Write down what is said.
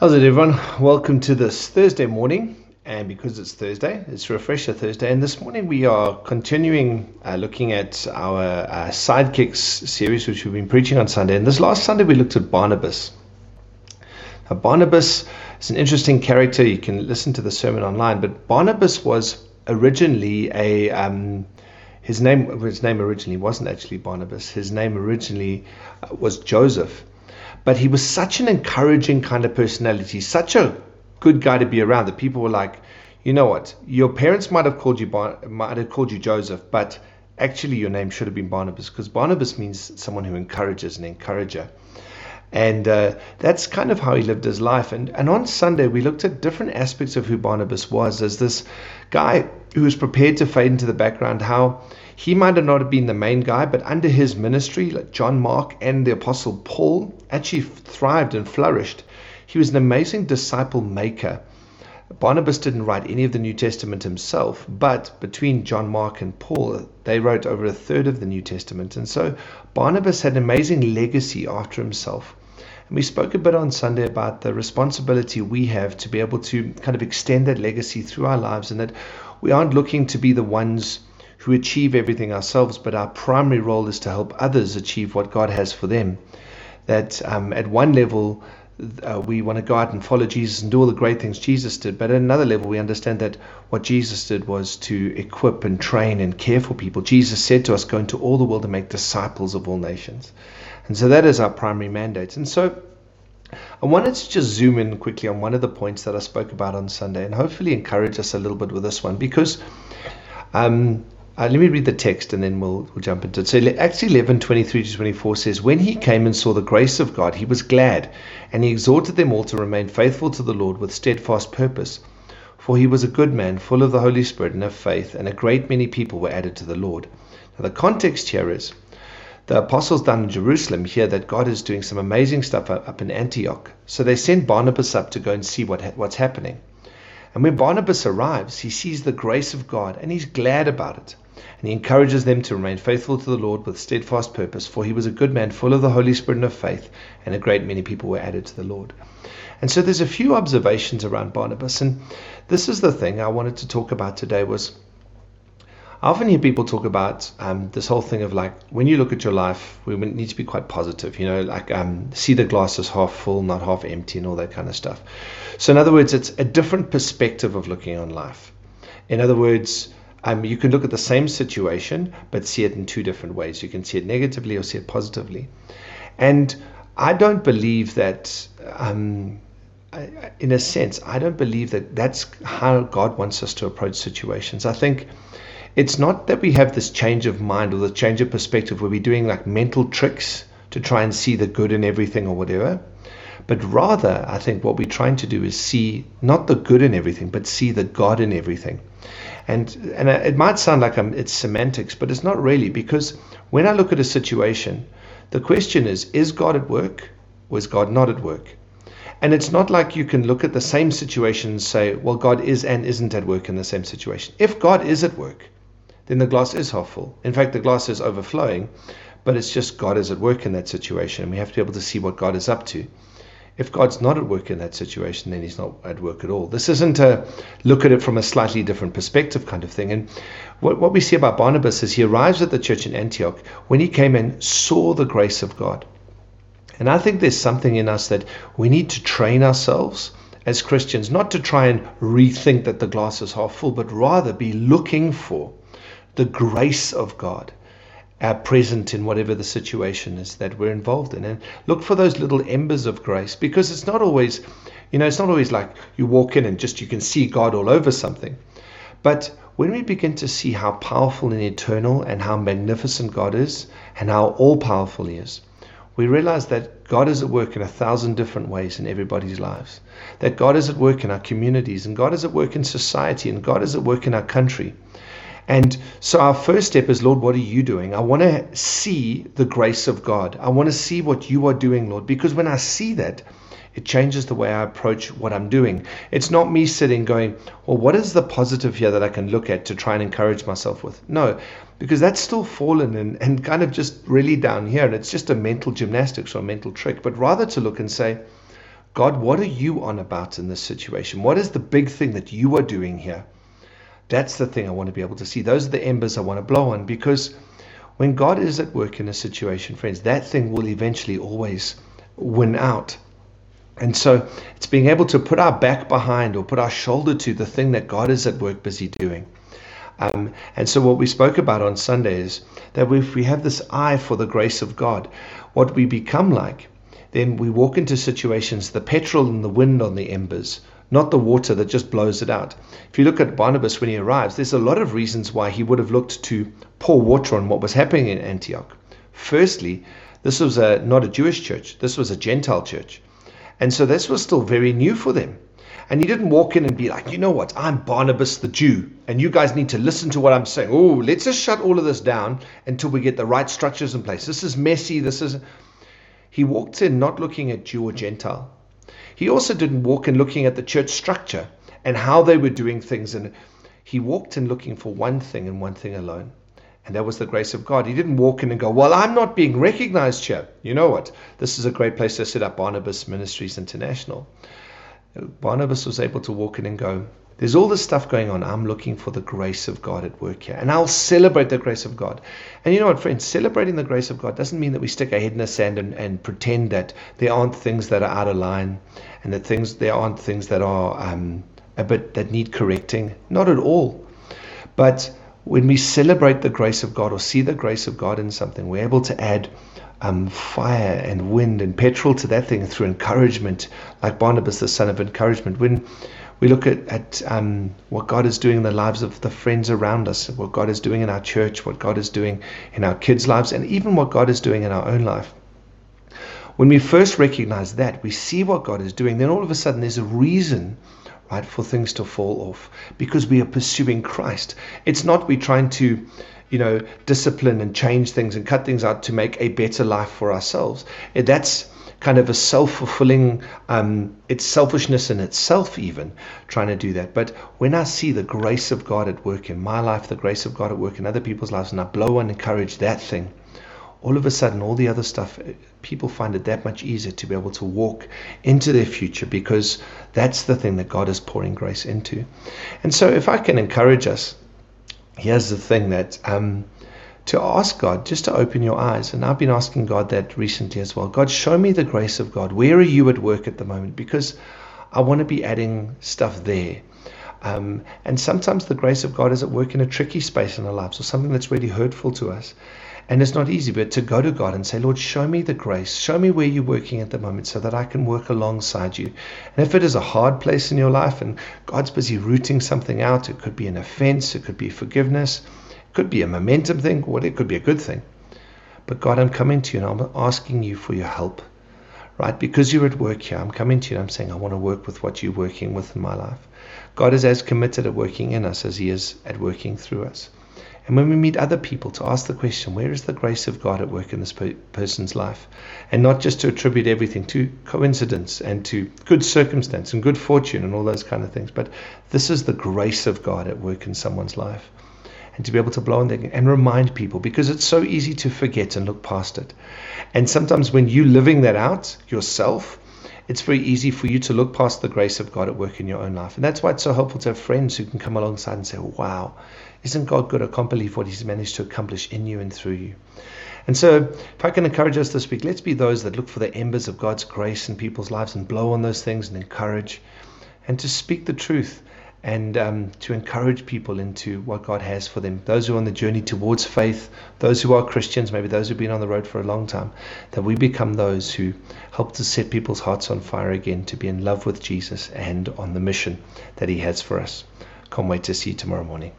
How's it, everyone? Welcome to this Thursday morning. And because it's Thursday, it's Refresher Thursday. And this morning we are continuing uh, looking at our uh, Sidekicks series, which we've been preaching on Sunday. And this last Sunday we looked at Barnabas. Now, Barnabas is an interesting character. You can listen to the sermon online. But Barnabas was originally a. Um, his name, his name originally wasn't actually Barnabas. His name originally uh, was Joseph. But he was such an encouraging kind of personality, such a good guy to be around that people were like, you know what, your parents might have called you Bar- might have called you Joseph, but actually your name should have been Barnabas because Barnabas means someone who encourages, an encourager. And uh, that's kind of how he lived his life. And, and on Sunday, we looked at different aspects of who Barnabas was as this guy who was prepared to fade into the background, how he might have not have been the main guy, but under his ministry, like John Mark and the Apostle Paul, actually thrived and flourished. He was an amazing disciple maker. Barnabas didn't write any of the New Testament himself, but between John Mark and Paul, they wrote over a third of the New Testament. And so Barnabas had an amazing legacy after himself. And we spoke a bit on Sunday about the responsibility we have to be able to kind of extend that legacy through our lives and that we aren't looking to be the ones who achieve everything ourselves, but our primary role is to help others achieve what God has for them. That um, at one level, uh, we want to go out and follow Jesus and do all the great things Jesus did, but at another level, we understand that what Jesus did was to equip and train and care for people. Jesus said to us, Go into all the world and make disciples of all nations. And so that is our primary mandate. And so I wanted to just zoom in quickly on one of the points that I spoke about on Sunday and hopefully encourage us a little bit with this one because um, uh, let me read the text and then we'll, we'll jump into it. So Acts 11, 23 to 24 says, When he came and saw the grace of God, he was glad, and he exhorted them all to remain faithful to the Lord with steadfast purpose. For he was a good man, full of the Holy Spirit and of faith, and a great many people were added to the Lord. Now, the context here is the apostles down in Jerusalem hear that God is doing some amazing stuff up in Antioch. So they send Barnabas up to go and see what, what's happening. And when Barnabas arrives, he sees the grace of God and he's glad about it. And he encourages them to remain faithful to the Lord with steadfast purpose, for he was a good man, full of the Holy Spirit and of faith, and a great many people were added to the Lord. And so there's a few observations around Barnabas, and this is the thing I wanted to talk about today was I often hear people talk about um, this whole thing of like when you look at your life, we need to be quite positive, you know, like um, see the glass as half full, not half empty, and all that kind of stuff. So, in other words, it's a different perspective of looking on life. In other words, um, you can look at the same situation but see it in two different ways. You can see it negatively or see it positively. And I don't believe that, um, in a sense, I don't believe that that's how God wants us to approach situations. I think it's not that we have this change of mind or the change of perspective where we're doing like mental tricks to try and see the good in everything or whatever. But rather, I think what we're trying to do is see not the good in everything, but see the God in everything. And and it might sound like I'm, it's semantics, but it's not really because when I look at a situation, the question is: Is God at work, or is God not at work? And it's not like you can look at the same situation and say, well, God is and isn't at work in the same situation. If God is at work, then the glass is half full. In fact, the glass is overflowing, but it's just God is at work in that situation. And we have to be able to see what God is up to. If God's not at work in that situation, then He's not at work at all. This isn't a look at it from a slightly different perspective kind of thing. And what, what we see about Barnabas is he arrives at the church in Antioch when he came and saw the grace of God. And I think there's something in us that we need to train ourselves as Christians, not to try and rethink that the glass is half full, but rather be looking for the grace of God uh, present in whatever the situation is that we're involved in. And look for those little embers of grace because it's not always, you know, it's not always like you walk in and just you can see God all over something. But when we begin to see how powerful and eternal and how magnificent God is and how all powerful He is, we realize that God is at work in a thousand different ways in everybody's lives. That God is at work in our communities, and God is at work in society, and God is at work in our country. And so our first step is, Lord, what are you doing? I want to see the grace of God. I want to see what you are doing, Lord, because when I see that, it changes the way I approach what I'm doing. It's not me sitting going, well, what is the positive here that I can look at to try and encourage myself with? No, because that's still fallen and, and kind of just really down here. And it's just a mental gymnastics or a mental trick, but rather to look and say, God, what are you on about in this situation? What is the big thing that you are doing here? That's the thing I want to be able to see. Those are the embers I want to blow on because when God is at work in a situation, friends, that thing will eventually always win out. And so it's being able to put our back behind or put our shoulder to the thing that God is at work busy doing. Um, and so what we spoke about on Sunday is that if we have this eye for the grace of God, what we become like, then we walk into situations, the petrol and the wind on the embers, not the water that just blows it out. If you look at Barnabas when he arrives, there's a lot of reasons why he would have looked to pour water on what was happening in Antioch. Firstly, this was a, not a Jewish church, this was a Gentile church. And so this was still very new for them. And he didn't walk in and be like, you know what, I'm Barnabas the Jew, and you guys need to listen to what I'm saying. Oh, let's just shut all of this down until we get the right structures in place. This is messy. This is. He walked in not looking at Jew or Gentile. He also didn't walk in looking at the church structure and how they were doing things. And he walked in looking for one thing and one thing alone. And that was the grace of God. He didn't walk in and go, Well, I'm not being recognized here. You know what? This is a great place to set up Barnabas Ministries International. Barnabas was able to walk in and go, There's all this stuff going on. I'm looking for the grace of God at work here. And I'll celebrate the grace of God. And you know what, friends? Celebrating the grace of God doesn't mean that we stick our head in the sand and, and pretend that there aren't things that are out of line and that things there aren't things that are um, a bit that need correcting. Not at all. But when we celebrate the grace of God or see the grace of God in something, we're able to add um, fire and wind and petrol to that thing through encouragement, like Barnabas, the son of encouragement. When we look at, at um, what God is doing in the lives of the friends around us, what God is doing in our church, what God is doing in our kids' lives, and even what God is doing in our own life. When we first recognize that, we see what God is doing, then all of a sudden there's a reason right for things to fall off because we are pursuing Christ. It's not we trying to you know, discipline and change things and cut things out to make a better life for ourselves. That's kind of a self-fulfilling um, it's selfishness in itself even trying to do that. But when i see the grace of god at work in my life the grace of god at work in other people's lives and i blow and encourage that thing all of a sudden all the other stuff people find it that much easier to be able to walk into their future because that's the thing that god is pouring grace into. And so if i can encourage us here's the thing that um, to ask God just to open your eyes. And I've been asking God that recently as well. God, show me the grace of God. Where are you at work at the moment? Because I want to be adding stuff there. Um, and sometimes the grace of God is at work in a tricky space in our lives or something that's really hurtful to us. And it's not easy, but to go to God and say, Lord, show me the grace. Show me where you're working at the moment so that I can work alongside you. And if it is a hard place in your life and God's busy rooting something out, it could be an offense, it could be forgiveness, could be a momentum thing, or it could be a good thing. But God, I'm coming to you and I'm asking you for your help. Right? Because you're at work here, I'm coming to you and I'm saying, I want to work with what you're working with in my life. God is as committed at working in us as He is at working through us. And when we meet other people, to ask the question, where is the grace of God at work in this person's life? And not just to attribute everything to coincidence and to good circumstance and good fortune and all those kind of things, but this is the grace of God at work in someone's life. And to be able to blow on there and remind people because it's so easy to forget and look past it. And sometimes when you're living that out yourself, it's very easy for you to look past the grace of God at work in your own life. And that's why it's so helpful to have friends who can come alongside and say, wow, isn't God good? I can't believe what He's managed to accomplish in you and through you. And so, if I can encourage us this week, let's be those that look for the embers of God's grace in people's lives and blow on those things and encourage and to speak the truth and um, to encourage people into what God has for them. Those who are on the journey towards faith, those who are Christians, maybe those who've been on the road for a long time, that we become those who help to set people's hearts on fire again to be in love with Jesus and on the mission that He has for us. Can't wait to see you tomorrow morning.